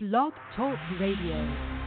Blog Talk Radio.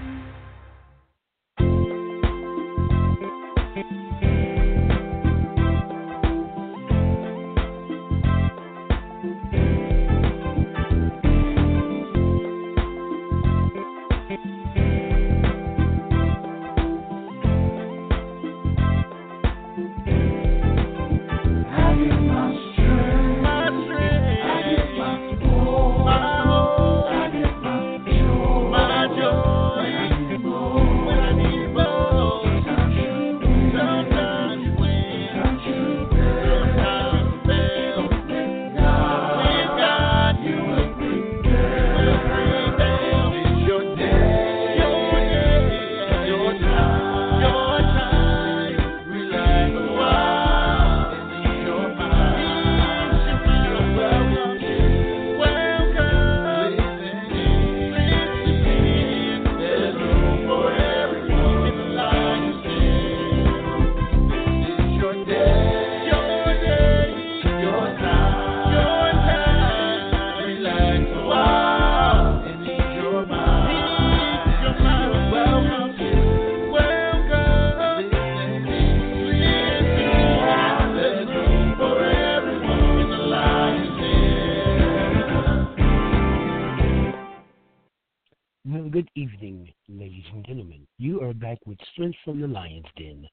Evening, ladies and gentlemen. You are back with Strength from the Lion's Den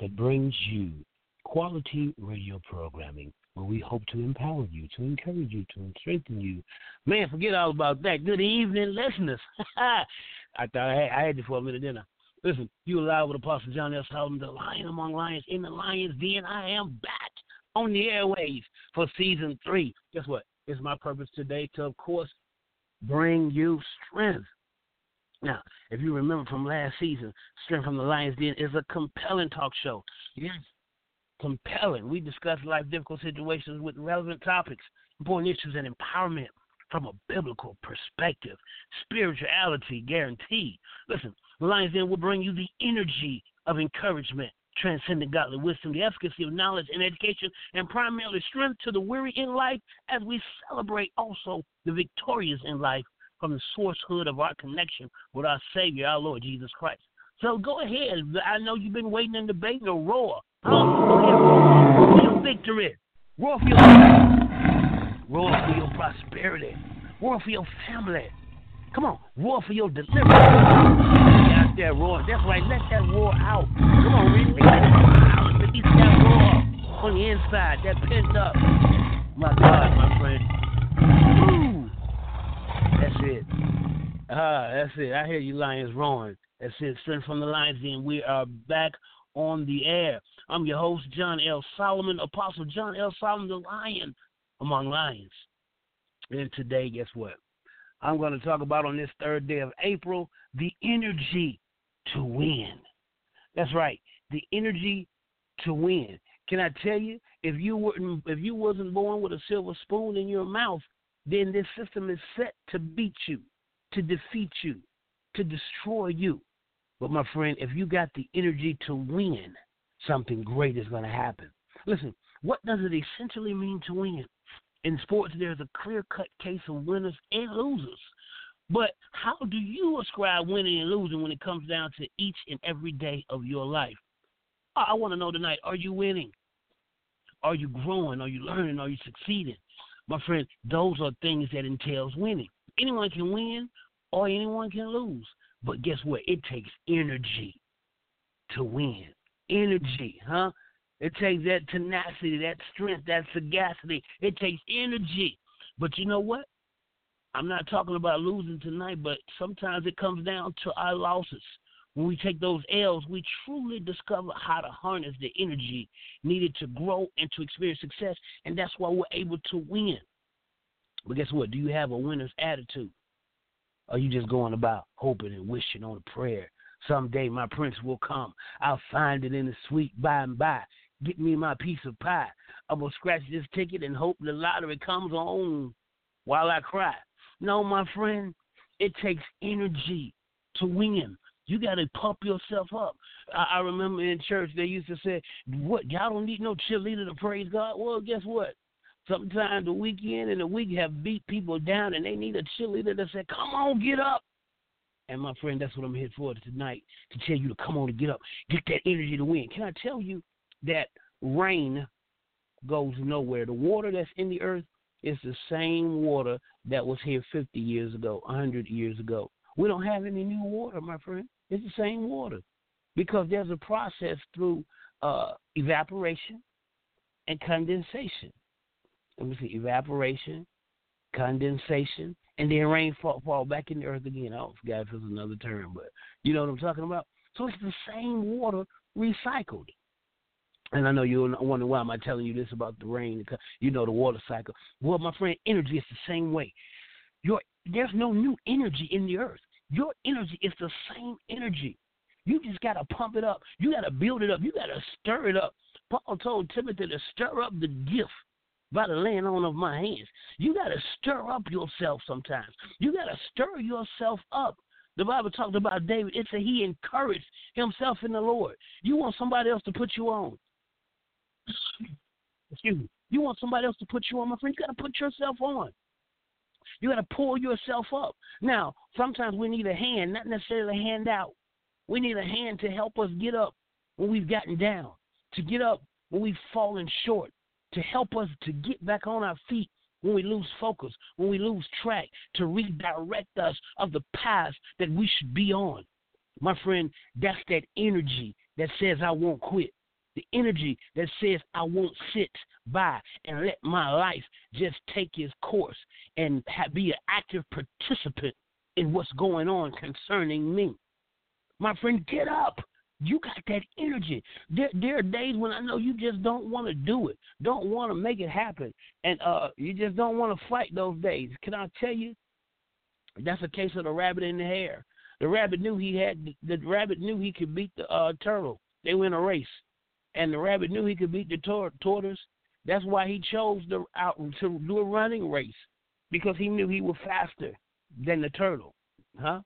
that brings you quality radio programming where we hope to empower you, to encourage you, to strengthen you. Man, forget all about that. Good evening, listeners. I thought I had, I had this for a minute, didn't I? Listen, you alive with Apostle John L. Solomon, the lion among lions, in the lion's den. I am back on the airways for season three. Guess what? It's my purpose today to, of course, bring you strength now, if you remember from last season, Strength from the Lion's Den is a compelling talk show. Yes, compelling. We discuss life difficult situations with relevant topics, important issues, and empowerment from a biblical perspective. Spirituality guaranteed. Listen, the Lion's Den will bring you the energy of encouragement, transcendent godly wisdom, the efficacy of knowledge and education, and primarily strength to the weary in life as we celebrate also the victorious in life from the sourcehood of our connection with our Savior, our Lord Jesus Christ. So go ahead. I know you've been waiting and debating to roar. Roar for your victory. Roar for your roar for your prosperity. Roar for your family. Come on, roar for your deliverance. Get out there, roar. That's right. Let that roar out. Come on, release it out. Release that roar on the inside. That pent up. My God, my friend. Woo. That's it. Ah, that's it. I hear you lions roaring. That's it. Strength from the Lions Den. We are back on the air. I'm your host, John L. Solomon, Apostle John L. Solomon, the lion among lions. And today, guess what? I'm going to talk about on this third day of April the energy to win. That's right, the energy to win. Can I tell you, if you weren't, if you wasn't born with a silver spoon in your mouth, then this system is set to beat you, to defeat you, to destroy you. But my friend, if you got the energy to win, something great is going to happen. Listen, what does it essentially mean to win? In sports, there's a clear cut case of winners and losers. But how do you ascribe winning and losing when it comes down to each and every day of your life? I want to know tonight are you winning? Are you growing? Are you learning? Are you succeeding? My friend, those are things that entails winning. Anyone can win or anyone can lose. But guess what? It takes energy to win. Energy, huh? It takes that tenacity, that strength, that sagacity. It takes energy. But you know what? I'm not talking about losing tonight, but sometimes it comes down to our losses. When we take those L's, we truly discover how to harness the energy needed to grow and to experience success. And that's why we're able to win. But guess what? Do you have a winner's attitude? Or are you just going about hoping and wishing on a prayer? Someday my prince will come. I'll find it in the sweet by and by. Get me my piece of pie. I'm going to scratch this ticket and hope the lottery comes on while I cry. No, my friend, it takes energy to win. You got to pump yourself up. I, I remember in church they used to say, "What y'all don't need no cheerleader to praise God." Well, guess what? Sometimes the weekend and the week have beat people down and they need a cheerleader to say, Come on, get up. And my friend, that's what I'm here for tonight to tell you to come on and get up, get that energy to win. Can I tell you that rain goes nowhere? The water that's in the earth is the same water that was here 50 years ago, 100 years ago. We don't have any new water, my friend. It's the same water because there's a process through uh, evaporation and condensation. Let me see, evaporation, condensation, and then rain fall, back in the earth again. I forgot if it's another term, but you know what I'm talking about. So it's the same water recycled. And I know you're wondering why am I telling you this about the rain? You know the water cycle. Well, my friend, energy is the same way. Your there's no new energy in the earth. Your energy is the same energy. You just got to pump it up. You got to build it up. You got to stir it up. Paul told Timothy to stir up the gift by the laying on of my hands. You got to stir up yourself sometimes. You got to stir yourself up. The Bible talked about David. It said he encouraged himself in the Lord. You want somebody else to put you on. Excuse me. You want somebody else to put you on, my friend. You got to put yourself on. You got to pull yourself up. Now, sometimes we need a hand, not necessarily a hand out. We need a hand to help us get up when we've gotten down, to get up when we've fallen short, to help us to get back on our feet when we lose focus, when we lose track, to redirect us of the path that we should be on. My friend, that's that energy that says, I won't quit. The energy that says, I won't sit by and let my life just take its course and be an active participant in what's going on concerning me. My friend, get up. You got that energy. There, there are days when I know you just don't want to do it, don't want to make it happen, and uh, you just don't want to fight those days. Can I tell you? That's a case of the rabbit in the hare. The rabbit knew he had. The rabbit knew he could beat the uh, turtle. They win a race, and the rabbit knew he could beat the tor- tortoise. That's why he chose to out to do a running race because he knew he was faster than the turtle, huh?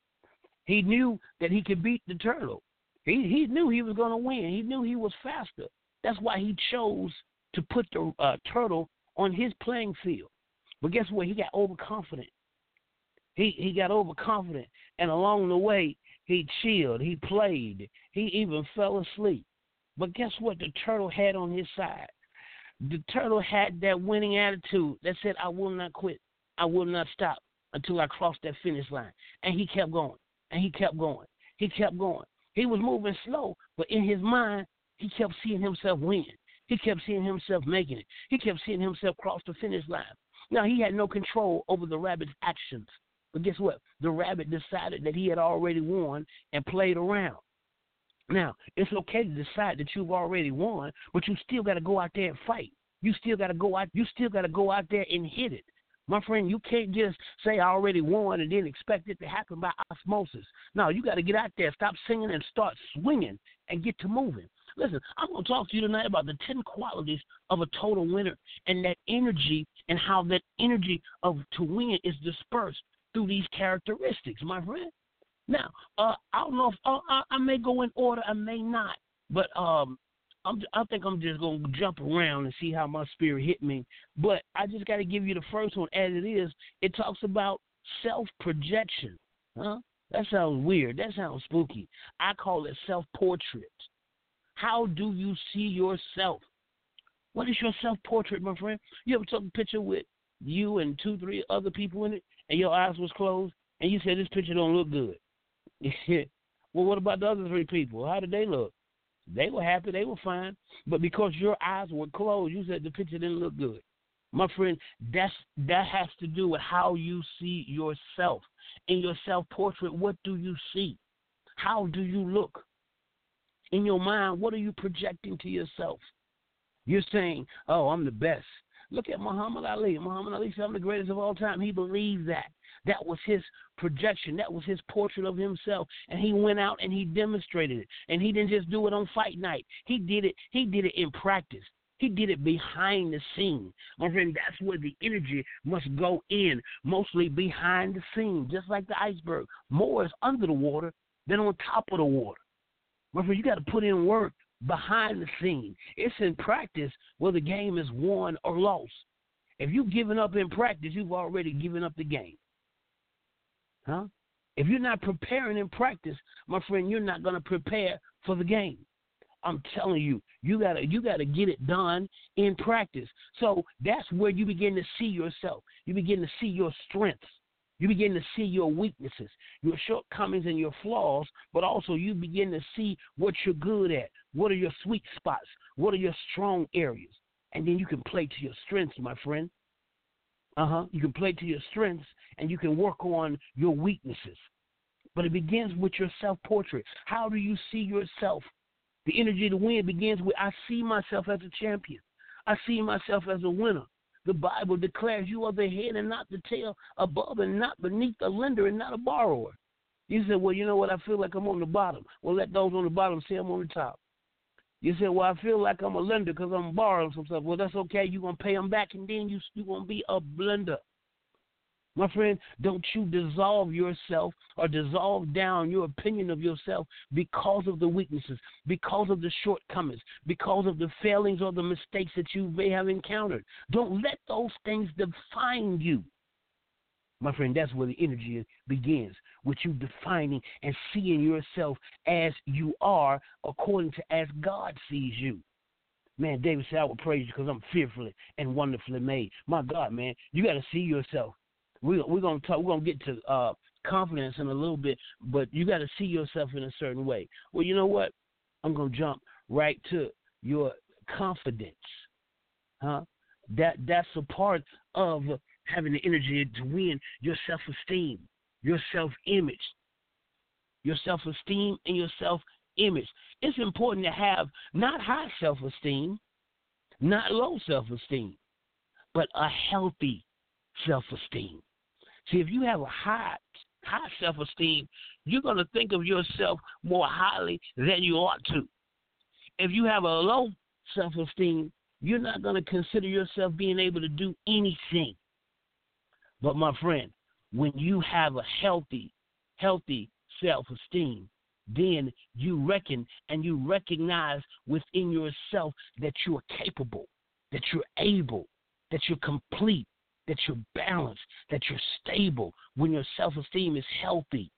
He knew that he could beat the turtle. He he knew he was going to win. He knew he was faster. That's why he chose to put the uh, turtle on his playing field. But guess what? He got overconfident. He he got overconfident, and along the way he chilled. He played. He even fell asleep. But guess what? The turtle had on his side. The turtle had that winning attitude that said, "I will not quit. I will not stop until I cross that finish line." And he kept going. And he kept going. He kept going. He was moving slow, but in his mind, he kept seeing himself win. He kept seeing himself making it. He kept seeing himself cross the finish line. Now, he had no control over the rabbit's actions. But guess what? The rabbit decided that he had already won and played around. Now, it's okay to decide that you've already won, but you still got to go out there and fight. You still got to go out. You still got to go out there and hit it. My friend, you can't just say I already won and then expect it to happen by osmosis. No, you got to get out there, stop singing, and start swinging and get to moving. Listen, I'm going to talk to you tonight about the 10 qualities of a total winner and that energy and how that energy of to win is dispersed through these characteristics, my friend. Now, uh, I don't know if uh, I, may go in order, I may not, but um, I'm, I think I'm just gonna jump around and see how my spirit hit me. But I just got to give you the first one as it is. It talks about self projection. Huh? That sounds weird. That sounds spooky. I call it self portrait. How do you see yourself? What is your self portrait, my friend? You ever took a picture with you and two, three other people in it, and your eyes was closed, and you said this picture don't look good? well, what about the other three people? How did they look? They were happy, they were fine. But because your eyes were closed, you said the picture didn't look good. My friend, that's that has to do with how you see yourself. In your self portrait, what do you see? How do you look? In your mind, what are you projecting to yourself? You're saying, Oh, I'm the best. Look at Muhammad Ali. Muhammad Ali said, I'm the greatest of all time. He believes that. That was his projection. That was his portrait of himself. And he went out and he demonstrated it. And he didn't just do it on fight night. He did it. He did it in practice. He did it behind the scene. My friend, that's where the energy must go in, mostly behind the scene, just like the iceberg. More is under the water than on top of the water. My friend, you got to put in work behind the scene. It's in practice where the game is won or lost. If you've given up in practice, you've already given up the game. Huh? If you're not preparing in practice, my friend, you're not going to prepare for the game. I'm telling you, you gotta you gotta get it done in practice. So that's where you begin to see yourself. You begin to see your strengths. You begin to see your weaknesses, your shortcomings, and your flaws, but also you begin to see what you're good at. What are your sweet spots? What are your strong areas? And then you can play to your strengths, my friend. Uh huh. You can play to your strengths and you can work on your weaknesses. But it begins with your self portrait. How do you see yourself? The energy to win begins with I see myself as a champion. I see myself as a winner. The Bible declares you are the head and not the tail, above and not beneath, a lender and not a borrower. You said, Well, you know what? I feel like I'm on the bottom. Well, let those on the bottom say I'm on the top. You say, Well, I feel like I'm a lender because I'm borrowing some stuff. Well, that's okay. You're going to pay them back, and then you, you're going to be a blender. My friend, don't you dissolve yourself or dissolve down your opinion of yourself because of the weaknesses, because of the shortcomings, because of the failings or the mistakes that you may have encountered. Don't let those things define you. My friend, that's where the energy begins, with you defining and seeing yourself as you are according to as God sees you. Man, David said, I will praise you because I'm fearfully and wonderfully made. My God, man, you got to see yourself we we're gonna talk. We're gonna get to uh, confidence in a little bit, but you got to see yourself in a certain way. Well, you know what? I'm gonna jump right to your confidence, huh? That that's a part of having the energy to win your self-esteem, your self-image, your self-esteem and your self-image. It's important to have not high self-esteem, not low self-esteem, but a healthy self-esteem. See, if you have a high high self esteem, you're going to think of yourself more highly than you ought to. If you have a low self esteem, you're not going to consider yourself being able to do anything. But my friend, when you have a healthy, healthy self esteem, then you reckon and you recognize within yourself that you are capable, that you're able, that you're complete, that you're balanced, that you're stable, when your self esteem is healthy.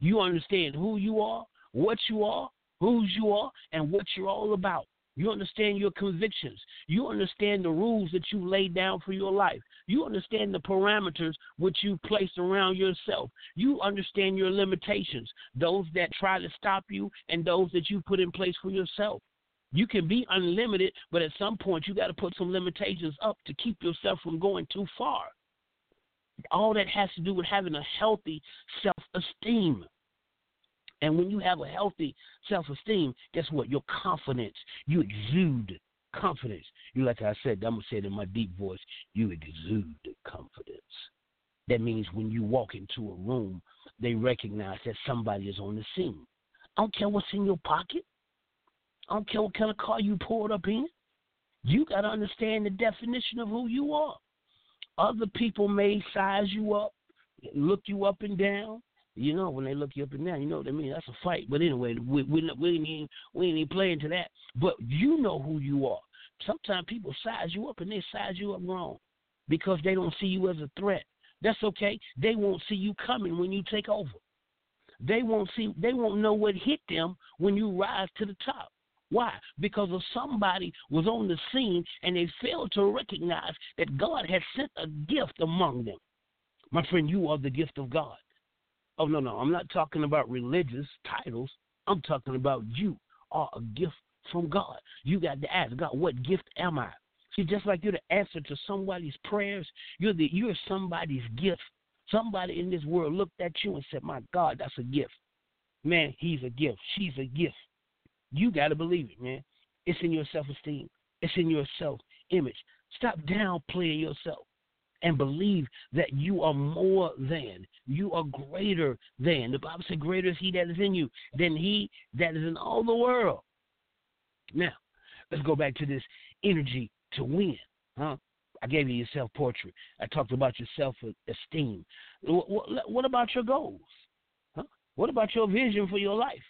You understand who you are, what you are, whose you are, and what you're all about. You understand your convictions. You understand the rules that you laid down for your life. You understand the parameters which you place around yourself. You understand your limitations, those that try to stop you and those that you put in place for yourself. You can be unlimited, but at some point you got to put some limitations up to keep yourself from going too far. All that has to do with having a healthy self esteem. And when you have a healthy self esteem, guess what? Your confidence, you exude confidence. You like I said, I'm gonna say it in my deep voice, you exude the confidence. That means when you walk into a room, they recognize that somebody is on the scene. I don't care what's in your pocket. I don't care what kind of car you pulled up in. You got to understand the definition of who you are. Other people may size you up, look you up and down. You know, when they look you up and down, you know what I mean. That's a fight. But anyway, we we, we ain't even, we ain't even playing to that. But you know who you are. Sometimes people size you up and they size you up wrong because they don't see you as a threat. That's okay. They won't see you coming when you take over. They won't see. They won't know what hit them when you rise to the top. Why? Because of somebody was on the scene and they failed to recognize that God had sent a gift among them. My friend, you are the gift of God. Oh, no, no. I'm not talking about religious titles. I'm talking about you are a gift from God. You got to ask God, what gift am I? See, just like you're the answer to somebody's prayers, you're the you're somebody's gift. Somebody in this world looked at you and said, My God, that's a gift. Man, he's a gift. She's a gift. You got to believe it, man. It's in your self esteem, it's in your self image. Stop downplaying yourself and believe that you are more than, you are greater than. The Bible says, Greater is he that is in you than he that is in all the world. Now, let's go back to this energy to win. Huh? I gave you your self portrait. I talked about your self esteem. What about your goals? Huh? What about your vision for your life?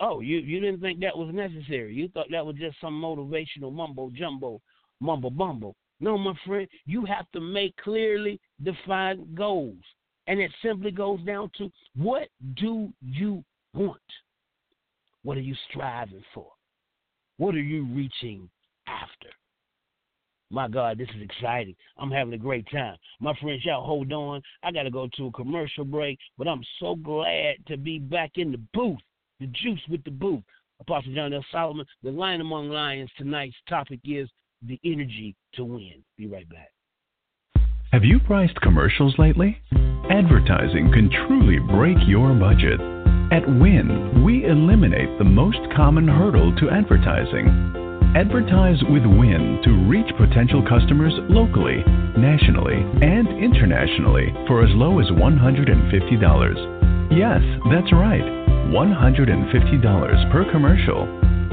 Oh, you you didn't think that was necessary. You thought that was just some motivational mumbo jumbo, mumble bumble. No, my friend, you have to make clearly defined goals. And it simply goes down to what do you want? What are you striving for? What are you reaching after? My God, this is exciting. I'm having a great time. My friends, y'all hold on. I got to go to a commercial break, but I'm so glad to be back in the booth, the juice with the booth. Apostle John L. Solomon, the Lion Among Lions. Tonight's topic is the energy to win. Be right back. Have you priced commercials lately? Advertising can truly break your budget. At Win, we eliminate the most common hurdle to advertising Advertise with Win to reach potential customers locally, nationally, and internationally for as low as $150. Yes, that's right, $150 per commercial.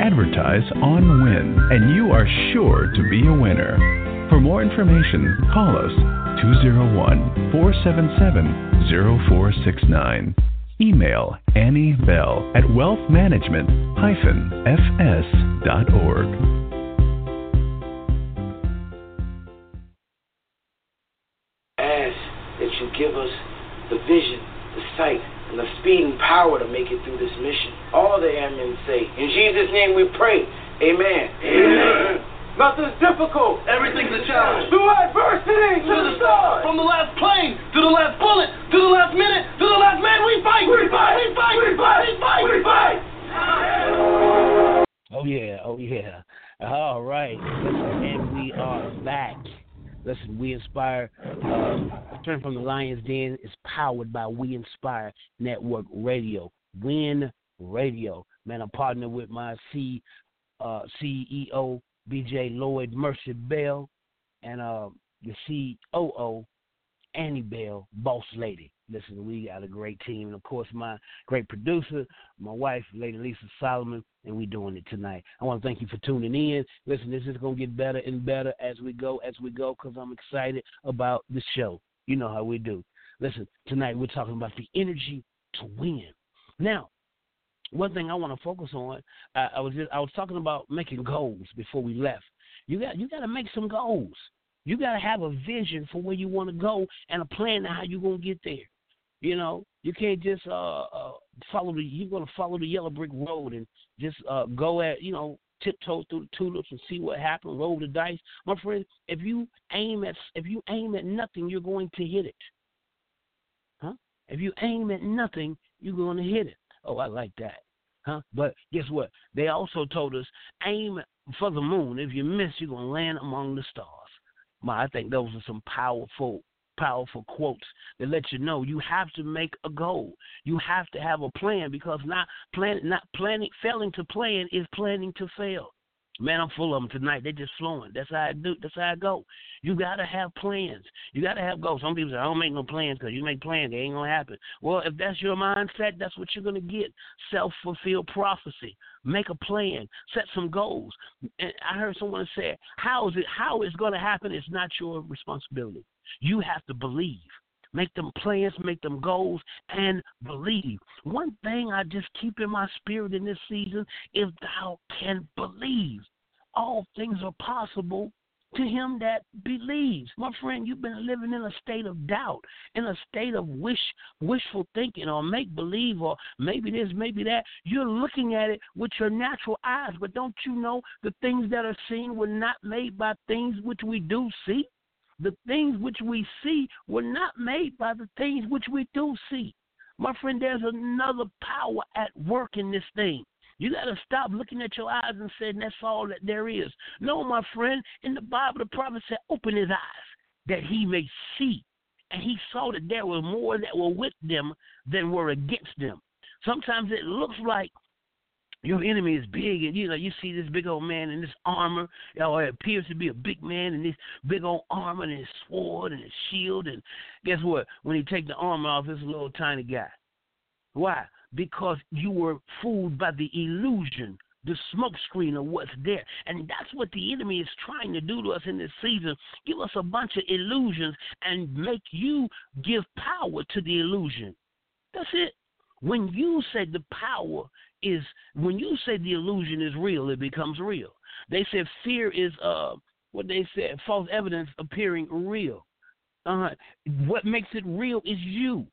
Advertise on Win, and you are sure to be a winner. For more information, call us 201 477 0469. Email Annie Bell at wealthmanagement-fs.org. Ask that you give us the vision, the sight, and the speed and power to make it through this mission. All the airmen say, in Jesus' name we pray. Amen. Amen. Nothing's difficult. Everything's a challenge. Through adversity, to the stars. From the last plane to the last bullet to the last minute to the last man, we fight. We fight. We fight. We fight. We fight. We fight. Oh yeah, oh yeah. All right, and we are back. Listen, We Inspire. Uh, Turn from the Lion's Den is powered by We Inspire Network Radio. Win Radio. Man, I'm partnered with my C, uh, CEO BJ Lloyd Mercer Bell, and uh, the COO Annie Bell, Boss Lady. Listen, we got a great team, and of course, my great producer, my wife, Lady Lisa Solomon, and we doing it tonight. I want to thank you for tuning in. Listen, this is going to get better and better as we go, as we go, because I'm excited about the show. You know how we do. Listen, tonight we're talking about the energy to win. Now, one thing I want to focus on, I, I was just, I was talking about making goals before we left. You got you got to make some goals. You got to have a vision for where you want to go and a plan to how you're gonna get there. You know, you can't just uh, uh follow the. You're gonna follow the yellow brick road and just uh go at you know tiptoe through the tulips and see what happens. Roll the dice, my friend. If you aim at if you aim at nothing, you're going to hit it. Huh? If you aim at nothing, you're going to hit it. Oh, I like that. Huh? But guess what? They also told us aim for the moon. If you miss, you're gonna land among the stars. My, I think those are some powerful, powerful quotes that let you know you have to make a goal. You have to have a plan because not plan, not planning, failing to plan is planning to fail. Man, I'm full of them tonight. They're just flowing. That's how I do. That's how I go. You gotta have plans. You gotta have goals. Some people say, "I don't make no plans because you make plans, they ain't gonna happen." Well, if that's your mindset, that's what you're gonna get. Self fulfilled prophecy. Make a plan. Set some goals. And I heard someone say, "How is it? How gonna happen? It's not your responsibility. You have to believe." Make them plans, make them goals, and believe. One thing I just keep in my spirit in this season if thou can believe, all things are possible to him that believes. My friend, you've been living in a state of doubt, in a state of wish wishful thinking or make believe or maybe this, maybe that. You're looking at it with your natural eyes, but don't you know the things that are seen were not made by things which we do see? The things which we see were not made by the things which we do see. My friend, there's another power at work in this thing. You got to stop looking at your eyes and saying that's all that there is. No, my friend, in the Bible, the prophet said, open his eyes that he may see. And he saw that there were more that were with them than were against them. Sometimes it looks like your enemy is big, and you know you see this big old man in this armor. It appears to be a big man in this big old armor and his sword and his shield. And guess what? When he take the armor off, it's a little tiny guy. Why? Because you were fooled by the illusion, the smoke screen of what's there. And that's what the enemy is trying to do to us in this season. Give us a bunch of illusions and make you give power to the illusion. That's it. When you say the power is when you say the illusion is real, it becomes real. They said fear is uh what they said false evidence appearing real. Uh, what makes it real is you.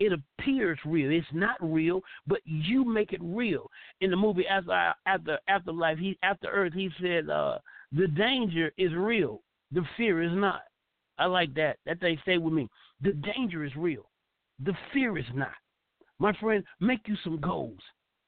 It appears real. It's not real, but you make it real. In the movie After After Afterlife, he After Earth, he said uh, the danger is real, the fear is not. I like that. That they stay with me. The danger is real, the fear is not. My friend, make you some goals.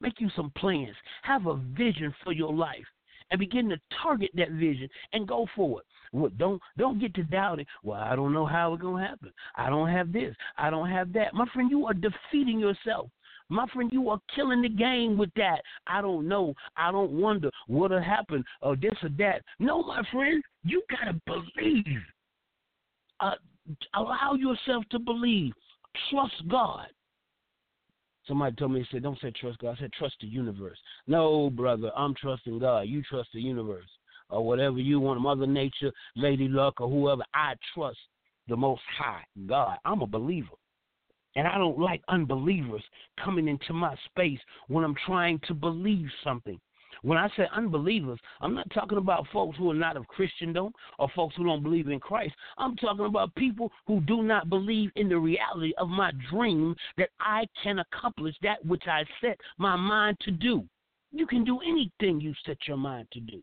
Make you some plans. Have a vision for your life and begin to target that vision and go for it. Well, don't don't get to doubting. Well, I don't know how it's gonna happen. I don't have this. I don't have that. My friend, you are defeating yourself. My friend, you are killing the game with that. I don't know. I don't wonder what'll happen or this or that. No, my friend, you gotta believe. Uh, allow yourself to believe. Trust God. Somebody told me, he said, don't say trust God. I said, trust the universe. No, brother, I'm trusting God. You trust the universe or whatever you want, Mother Nature, Lady Luck, or whoever. I trust the Most High, God. I'm a believer. And I don't like unbelievers coming into my space when I'm trying to believe something. When I say unbelievers, I'm not talking about folks who are not of Christendom or folks who don't believe in Christ. I'm talking about people who do not believe in the reality of my dream that I can accomplish that which I set my mind to do. You can do anything you set your mind to do.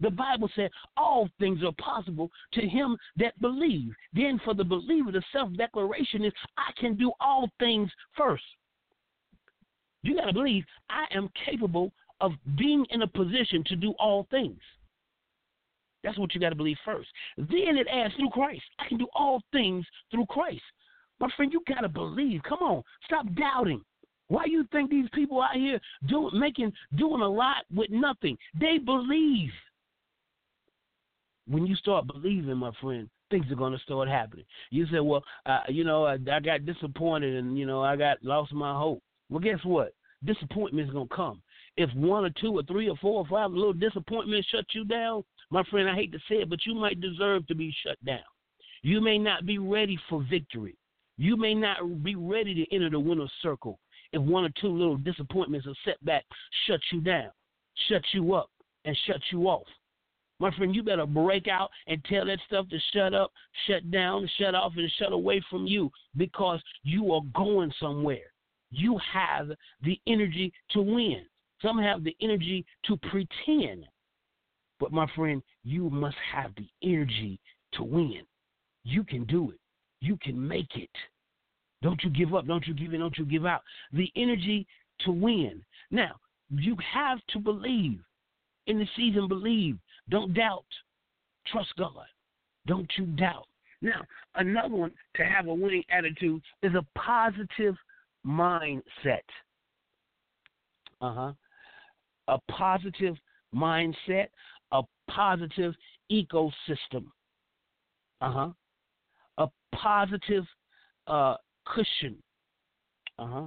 The Bible said all things are possible to him that believe. Then for the believer, the self declaration is I can do all things first. You got to believe I am capable of being in a position to do all things. That's what you got to believe first. Then it adds through Christ. I can do all things through Christ. My friend, you got to believe. Come on, stop doubting. Why you think these people out here doing making doing a lot with nothing? They believe. When you start believing, my friend, things are going to start happening. You say, "Well, uh, you know, I, I got disappointed, and you know, I got lost my hope." Well, guess what? Disappointment is going to come if one or two or three or four or five little disappointments shut you down, my friend, I hate to say it, but you might deserve to be shut down. You may not be ready for victory. You may not be ready to enter the winner's circle if one or two little disappointments or setbacks shut you down, shut you up, and shut you off. My friend, you better break out and tell that stuff to shut up, shut down, shut off, and shut away from you because you are going somewhere. You have the energy to win. Some have the energy to pretend. But my friend, you must have the energy to win. You can do it. You can make it. Don't you give up. Don't you give in. Don't you give out. The energy to win. Now, you have to believe. In the season, believe. Don't doubt. Trust God. Don't you doubt. Now, another one to have a winning attitude is a positive mindset. Uh huh a positive mindset, a positive ecosystem. Uh huh. A positive uh, cushion. Uh huh.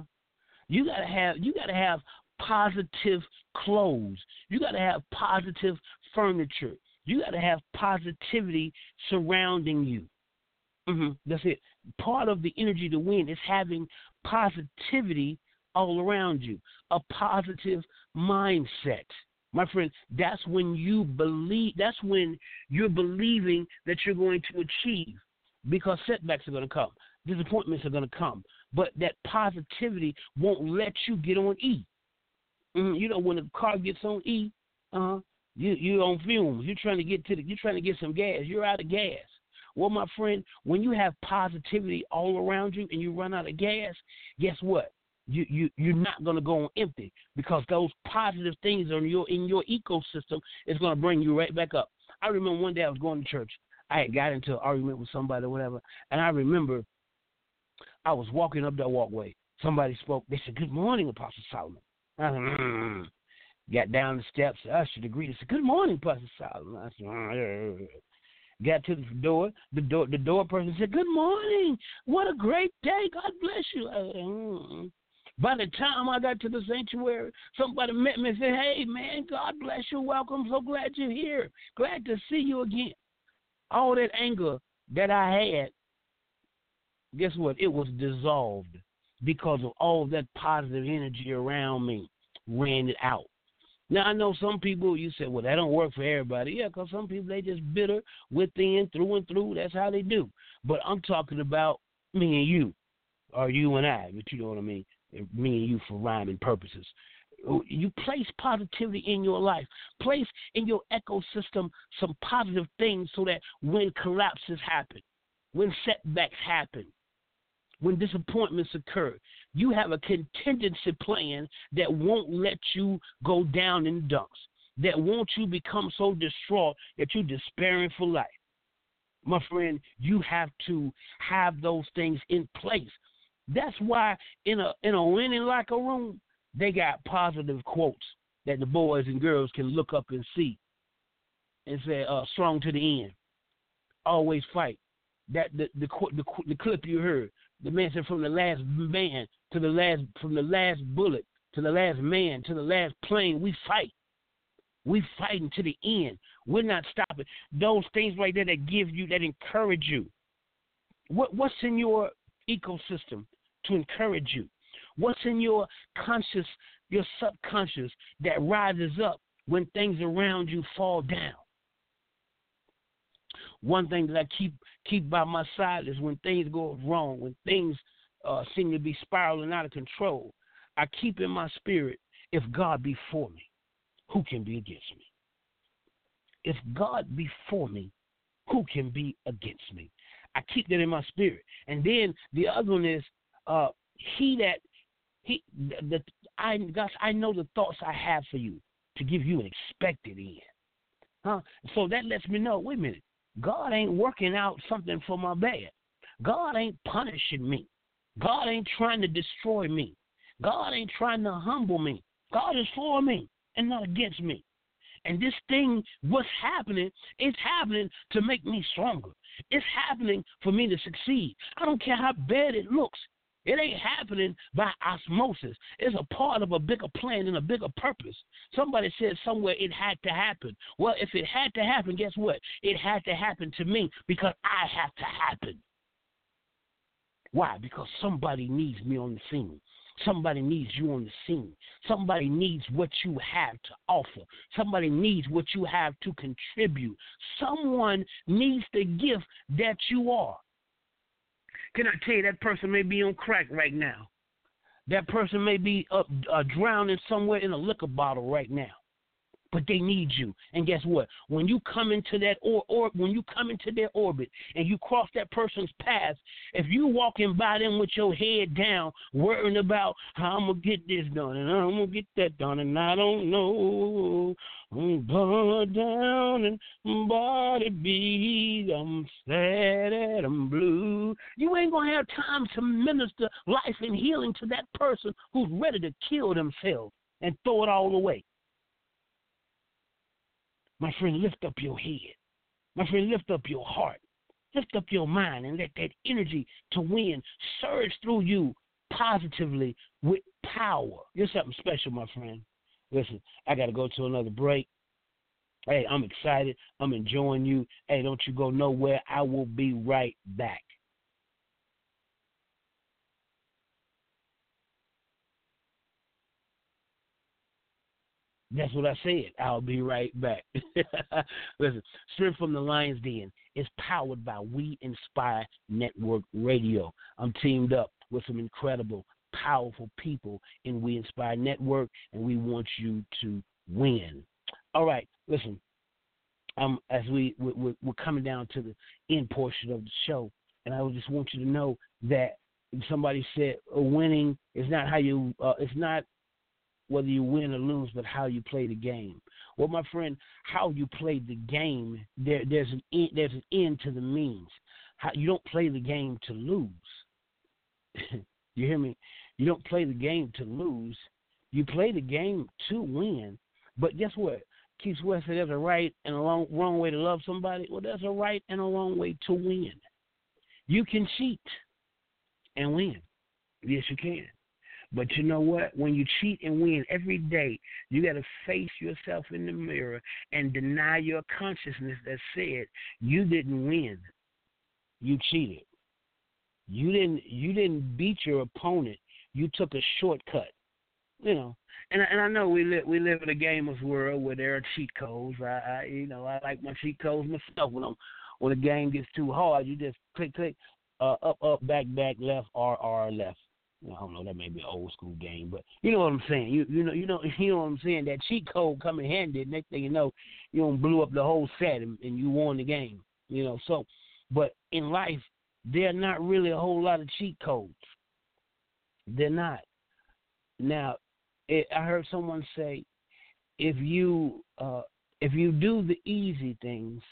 You gotta have you gotta have positive clothes. You gotta have positive furniture. You gotta have positivity surrounding you. Mm-hmm. That's it. Part of the energy to win is having positivity all around you, a positive mindset. My friend, that's when you believe, that's when you're believing that you're going to achieve because setbacks are going to come, disappointments are going to come, but that positivity won't let you get on E. Mm-hmm. You know, when the car gets on E, uh, you you're on fumes. You're trying to get to the, you're trying to get some gas. You're out of gas. Well, my friend, when you have positivity all around you and you run out of gas, guess what? You you you're not going to go on empty because those positive things in your in your ecosystem is going to bring you right back up. I remember one day I was going to church. I had got into an argument with somebody or whatever, and I remember I was walking up that walkway. Somebody spoke. They said, "Good morning, Apostle Solomon." I said, mm. Got down the steps, the greeter said, Good morning, Pastor Solomon. I said, "Uh, Got to the door. The door the door person said, Good morning. What a great day. God bless you. By the time I got to the sanctuary, somebody met me and said, Hey man, God bless you. Welcome. So glad you're here. Glad to see you again. All that anger that I had, guess what? It was dissolved because of all that positive energy around me ran it out. Now I know some people you say, well, that don't work for everybody. Yeah, because some people they just bitter within, through and through. That's how they do. But I'm talking about me and you, or you and I. But you know what I mean. Me and you for rhyming purposes. You place positivity in your life. Place in your ecosystem some positive things so that when collapses happen, when setbacks happen, when disappointments occur, you have a contingency plan that won't let you go down in dunks. that won't you become so distraught that you're despairing for life. My friend, you have to have those things in place. That's why in a in a winning locker room, they got positive quotes that the boys and girls can look up and see and say, uh, strong to the end. Always fight. That the the the, the clip you heard, the man said from the last man to the last from the last bullet to the last man to the last plane, we fight. We fighting to the end. We're not stopping. Those things right there that give you that encourage you. What what's in your ecosystem to encourage you? What's in your conscious, your subconscious that rises up when things around you fall down? One thing that I keep keep by my side is when things go wrong, when things uh, seem to be spiraling out of control. I keep in my spirit, if God be for me, who can be against me? If God be for me, who can be against me? I keep that in my spirit. And then the other one is, uh, he that he the, the I God, I know the thoughts I have for you to give you an expected end. Huh? So that lets me know, wait a minute, God ain't working out something for my bad. God ain't punishing me. God ain't trying to destroy me. God ain't trying to humble me. God is for me and not against me. And this thing, what's happening, it's happening to make me stronger. It's happening for me to succeed. I don't care how bad it looks. It ain't happening by osmosis. It's a part of a bigger plan and a bigger purpose. Somebody said somewhere it had to happen. Well, if it had to happen, guess what? It had to happen to me because I have to happen. Why? Because somebody needs me on the scene. Somebody needs you on the scene. Somebody needs what you have to offer. Somebody needs what you have to contribute. Someone needs the gift that you are. Can I tell you that person may be on crack right now? That person may be up, uh, drowning somewhere in a liquor bottle right now but they need you. And guess what? When you come into that or, or when you come into their orbit and you cross that person's path, if you walking by them with your head down, worrying about how I'm gonna get this done and I'm gonna get that done, and I don't know, I'm blood down and body beat, I'm sad and I'm blue. You ain't gonna have time to minister life and healing to that person who's ready to kill themselves and throw it all away. My friend, lift up your head. My friend, lift up your heart. Lift up your mind and let that energy to win surge through you positively with power. You're something special, my friend. Listen, I got to go to another break. Hey, I'm excited. I'm enjoying you. Hey, don't you go nowhere. I will be right back. That's what I said. I'll be right back. Listen, Strength from the Lion's Den is powered by We Inspire Network Radio. I'm teamed up with some incredible, powerful people in We Inspire Network, and we want you to win. All right, listen. Um, as we we're, we're coming down to the end portion of the show, and I just want you to know that somebody said winning is not how you. Uh, it's not whether you win or lose, but how you play the game. Well, my friend, how you play the game, there, there's an end, there's an end to the means. How, you don't play the game to lose. you hear me? You don't play the game to lose. You play the game to win, But guess what? Keith Sweat said there's a right and a long, wrong way to love somebody. Well, there's a right and a wrong way to win. You can cheat and win. Yes, you can. But you know what? When you cheat and win every day, you got to face yourself in the mirror and deny your consciousness that said you didn't win. You cheated. You didn't. You didn't beat your opponent. You took a shortcut. You know. And and I know we live we live in a gamer's world where there are cheat codes. I, I you know I like my cheat codes myself. When I'm when the game gets too hard, you just click click uh, up up back back left R R left I don't know, that may be an old school game, but you know what I'm saying. You you know you know you know what I'm saying. That cheat code come in handy. Next thing you know, you don't blew up the whole set and, and you won the game. You know, so but in life there are not really a whole lot of cheat codes. They're not. Now, it, I heard someone say, if you uh, if you do the easy things,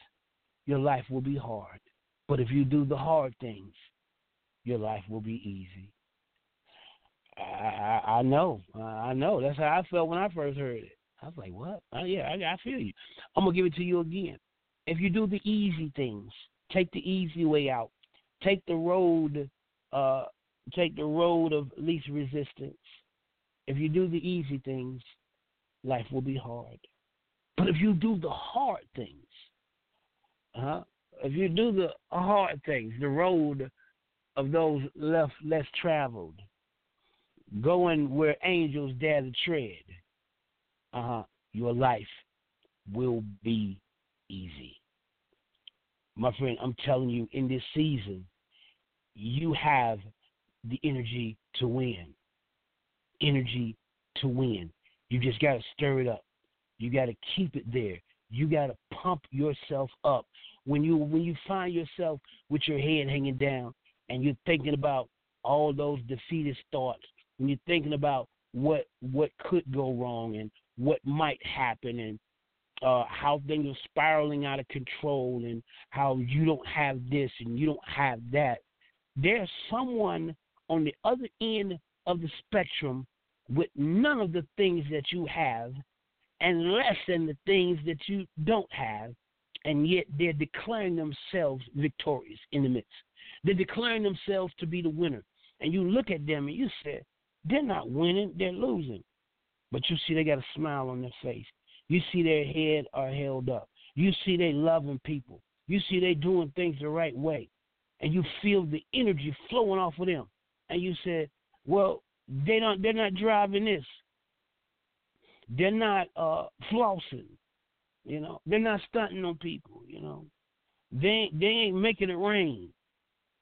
your life will be hard. But if you do the hard things, your life will be easy. I, I, know, I know. That's how I felt when I first heard it. I was like, "What? Oh, yeah, I, I feel you." I'm gonna give it to you again. If you do the easy things, take the easy way out. Take the road, uh, take the road of least resistance. If you do the easy things, life will be hard. But if you do the hard things, huh? If you do the hard things, the road of those left less traveled, going where angels dare to tread, uh-huh, your life will be easy. My friend, I'm telling you, in this season, you have the energy to win. Energy to win. You just got to stir it up. You got to keep it there. You got to pump yourself up. When you when you find yourself with your head hanging down and you're thinking about all those defeatist thoughts when you're thinking about what what could go wrong and what might happen and uh, how things are spiraling out of control and how you don't have this and you don't have that. There's someone on the other end of the spectrum with none of the things that you have and less than the things that you don't have, and yet they're declaring themselves victorious in the midst. They're declaring themselves to be the winner. And you look at them and you say, they're not winning, they're losing. But you see they got a smile on their face. You see their head are held up. You see they loving people. You see they doing things the right way. And you feel the energy flowing off of them. And you said, Well, they don't they're not driving this. They're not uh flossing. You know, they're not stunting on people, you know. They they ain't making it rain.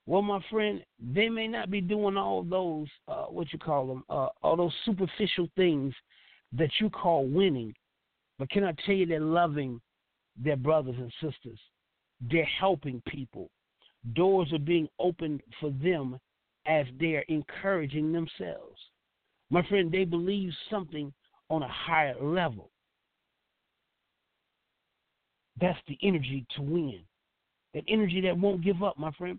Well, my friend, they may not be doing all those, uh, what you call them, uh, all those superficial things that you call winning. But can I tell you, they're loving their brothers and sisters. They're helping people. Doors are being opened for them as they're encouraging themselves. My friend, they believe something on a higher level. That's the energy to win. That energy that won't give up, my friend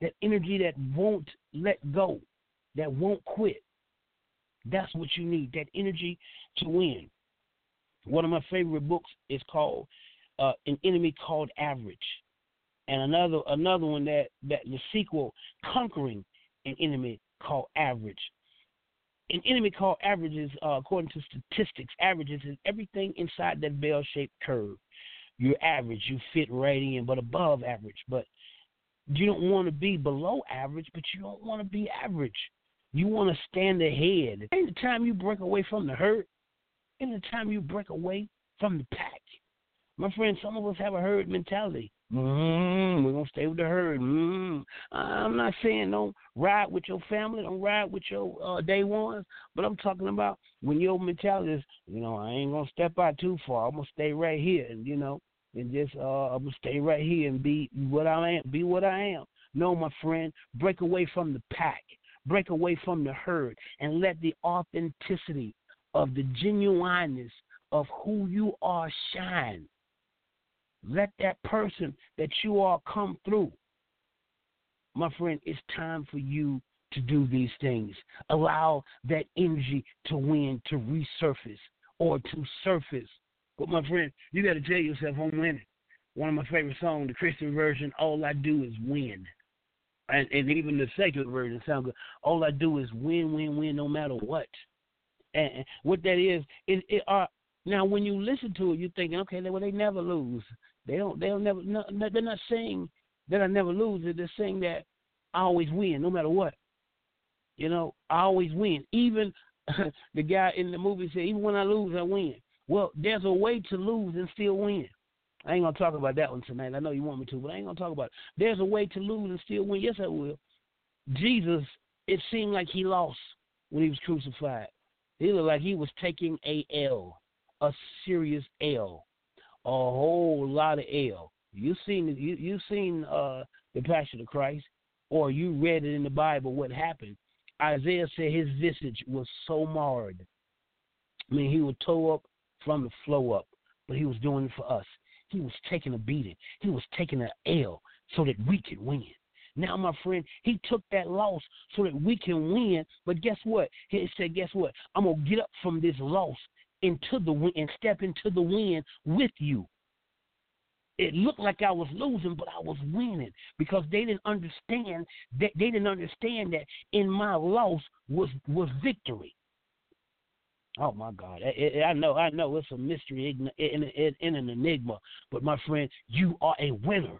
that energy that won't let go, that won't quit. That's what you need, that energy to win. One of my favorite books is called uh, An Enemy Called Average. And another another one that, that the sequel, Conquering an Enemy Called Average. An enemy called average is, uh, according to statistics, averages is everything inside that bell shaped curve. You're average, you fit right in, but above average. But you don't want to be below average, but you don't want to be average. You want to stand ahead. Any time you break away from the herd, any time you break away from the pack. My friend, some of us have a herd mentality. Mm, we're gonna stay with the herd. Mm. I'm not saying don't ride with your family, don't ride with your uh, day ones, but I'm talking about when your mentality is, you know, I ain't gonna step out too far. I'm gonna stay right here, and you know, and just uh, I'm gonna stay right here and be what I am. Be what I am. No, my friend, break away from the pack, break away from the herd, and let the authenticity of the genuineness of who you are shine. Let that person that you are come through. My friend, it's time for you to do these things. Allow that energy to win, to resurface or to surface. But my friend, you got to tell yourself, I'm winning. One of my favorite songs, the Christian version, All I Do Is Win. And, and even the secular version sounds good. All I do is win, win, win, no matter what. And what that is, it, it are now when you listen to it, you're thinking, okay, well they never lose. They don't. They'll never. No, they're not saying that I never lose. They're saying that I always win, no matter what. You know, I always win. Even the guy in the movie said, even when I lose, I win. Well, there's a way to lose and still win. I ain't gonna talk about that one tonight. I know you want me to, but I ain't gonna talk about it. There's a way to lose and still win. Yes, I will. Jesus, it seemed like he lost when he was crucified. He looked like he was taking a L, a serious L, a whole lot of L. You seen you you seen uh, the Passion of Christ, or you read it in the Bible what happened. Isaiah said his visage was so marred. I mean, he would toe up from the flow up, but he was doing it for us. He was taking a beating. He was taking an L so that we could win. Now, my friend, he took that loss so that we can win. But guess what? He said, guess what? I'm to get up from this loss into the win and step into the win with you. It looked like I was losing, but I was winning because they didn't understand that they didn't understand that in my loss was was victory. Oh my God! I, I know, I know, it's a mystery in an enigma, but my friend, you are a winner.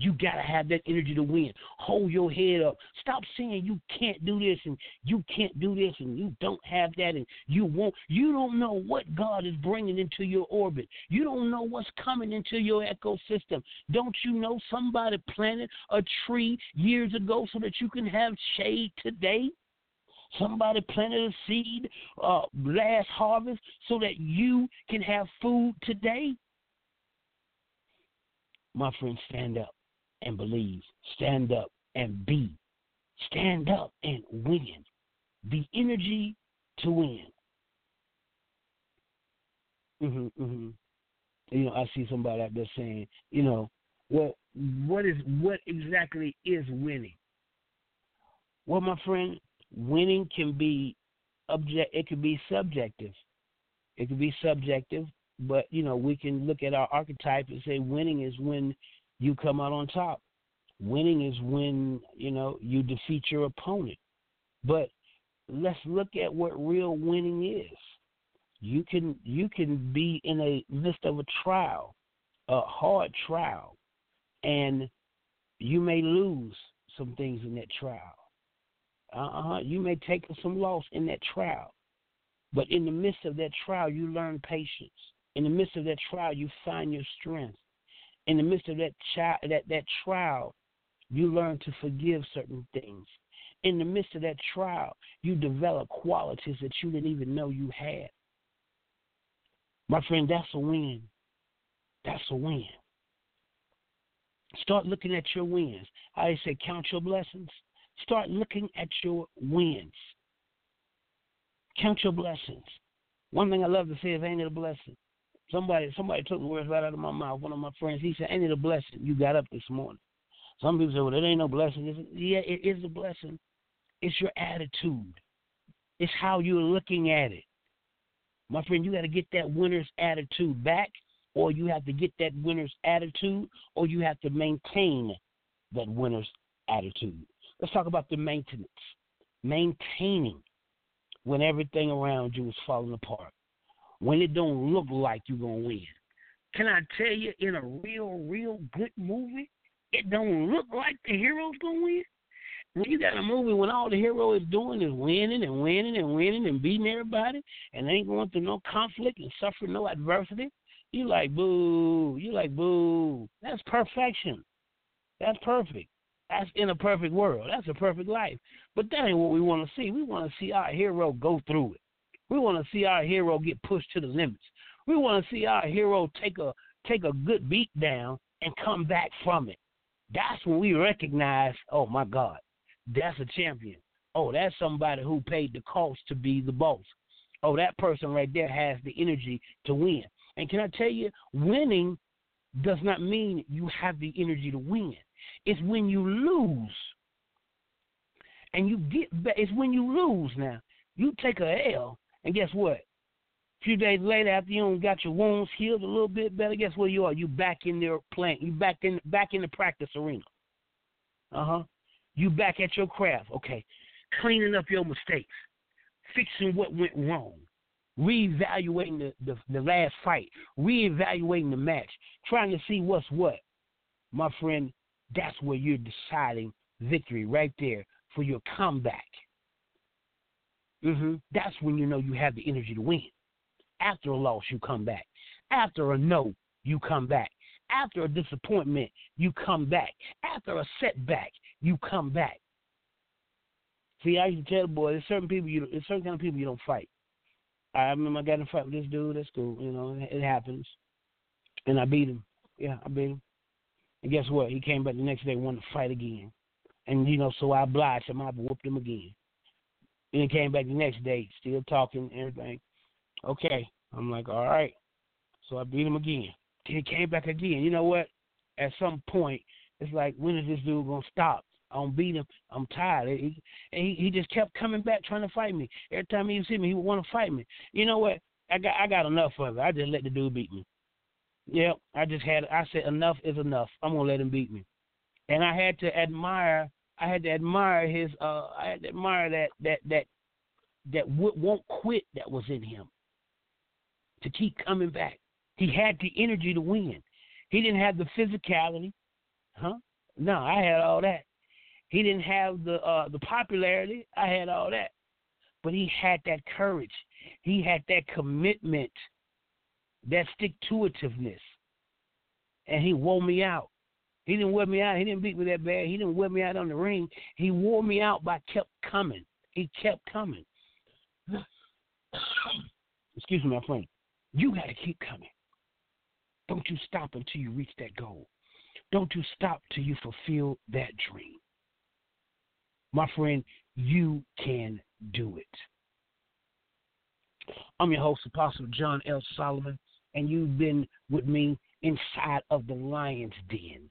You gotta have that energy to win. Hold your head up. Stop saying you can't do this and you can't do this and you don't have that and you won't. You don't know what God is bringing into your orbit. You don't know what's coming into your ecosystem. Don't you know somebody planted a tree years ago so that you can have shade today? Somebody planted a seed uh, last harvest so that you can have food today. My friend, stand up and believe. Stand up and be. Stand up and win. The energy to win. Mhm, mhm. You know, I see somebody out there saying, you know, well, what is what exactly is winning? Well, my friend, winning can be object. It can be subjective. It can be subjective, but you know, we can look at our archetype and say winning is when you come out on top. Winning is when, you know, you defeat your opponent. But let's look at what real winning is. You can you can be in a midst of a trial, a hard trial, and you may lose some things in that trial. Uh-huh. You may take some loss in that trial. But in the midst of that trial, you learn patience. In the midst of that trial, you find your strength in the midst of that child, that that trial, you learn to forgive certain things. In the midst of that trial, you develop qualities that you didn't even know you had. My friend, that's a win. That's a win. Start looking at your wins. I say count your blessings. Start looking at your wins. Count your blessings. One thing I love to say is ain't it a blessing? Somebody somebody took the words right out of my mouth. One of my friends, he said, Ain't it a blessing you got up this morning? Some people say, Well, it ain't no blessing. It's, yeah, it is a blessing. It's your attitude. It's how you're looking at it. My friend, you got to get that winner's attitude back, or you have to get that winner's attitude, or you have to maintain that winner's attitude. Let's talk about the maintenance. Maintaining when everything around you is falling apart when it don't look like you're gonna win. Can I tell you, in a real, real good movie, it don't look like the hero's gonna win. When you got a movie when all the hero is doing is winning and winning and winning and beating everybody and ain't going through no conflict and suffering no adversity, you like boo. You like boo. That's perfection. That's perfect. That's in a perfect world. That's a perfect life. But that ain't what we want to see. We want to see our hero go through it. We want to see our hero get pushed to the limits. We want to see our hero take a take a good beat down and come back from it. That's when we recognize, oh my God, that's a champion. Oh, that's somebody who paid the cost to be the boss. Oh, that person right there has the energy to win. And can I tell you, winning does not mean you have the energy to win. It's when you lose. And you get back. It's when you lose now. You take a L and guess what? A few days later, after you don't got your wounds healed a little bit better, guess where you are? You back in there playing. You back in back in the practice arena. Uh huh. You back at your craft. Okay, cleaning up your mistakes, fixing what went wrong, reevaluating the, the, the last fight, reevaluating the match, trying to see what's what. My friend, that's where you're deciding victory right there for your comeback. Mm-hmm. That's when you know you have the energy to win. After a loss, you come back. After a no, you come back. After a disappointment, you come back. After a setback, you come back. See, I used to tell the boys, there's certain people you, there's certain kind of people you don't fight. I remember I got in a fight with this dude. That's cool, you know. It happens, and I beat him. Yeah, I beat him. And guess what? He came back the next day, wanted to fight again. And you know, so I obliged him. I whooped him again. And he came back the next day, still talking, and everything. Okay. I'm like, all right. So I beat him again. Then he came back again. You know what? At some point, it's like, when is this dude gonna stop? I don't beat him. I'm tired. He, he he just kept coming back trying to fight me. Every time he would see me, he would want to fight me. You know what? I got I got enough of it. I just let the dude beat me. Yep, I just had I said enough is enough. I'm gonna let him beat me. And I had to admire I had to admire his uh I had to admire that that that that w- won't quit that was in him to keep coming back. He had the energy to win. He didn't have the physicality, huh? No, I had all that. He didn't have the uh, the popularity. I had all that, but he had that courage. He had that commitment, that stick to itiveness, and he wore me out. He didn't wear me out. He didn't beat me that bad. He didn't wear me out on the ring. He wore me out by kept coming. He kept coming. Excuse me, my friend. You got to keep coming. Don't you stop until you reach that goal. Don't you stop till you fulfill that dream. My friend, you can do it. I'm your host, Apostle John L. Solomon, and you've been with me inside of the Lion's Den.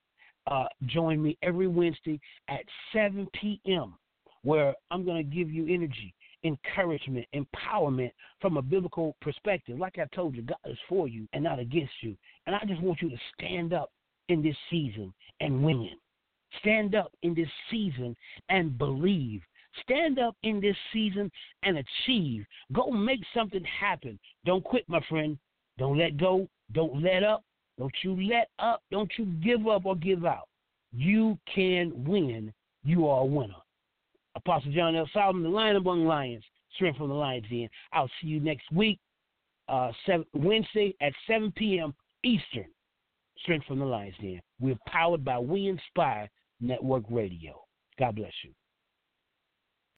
Uh, join me every Wednesday at 7 p.m., where I'm going to give you energy, encouragement, empowerment from a biblical perspective. Like I told you, God is for you and not against you. And I just want you to stand up in this season and win. Stand up in this season and believe. Stand up in this season and achieve. Go make something happen. Don't quit, my friend. Don't let go. Don't let up. Don't you let up. Don't you give up or give out. You can win. You are a winner. Apostle John L. Solomon, the Lion Among Lions, strength from the Lion's Den. I'll see you next week, uh, seven, Wednesday at 7 p.m. Eastern. Strength from the Lion's Den. We're powered by We Inspire Network Radio. God bless you.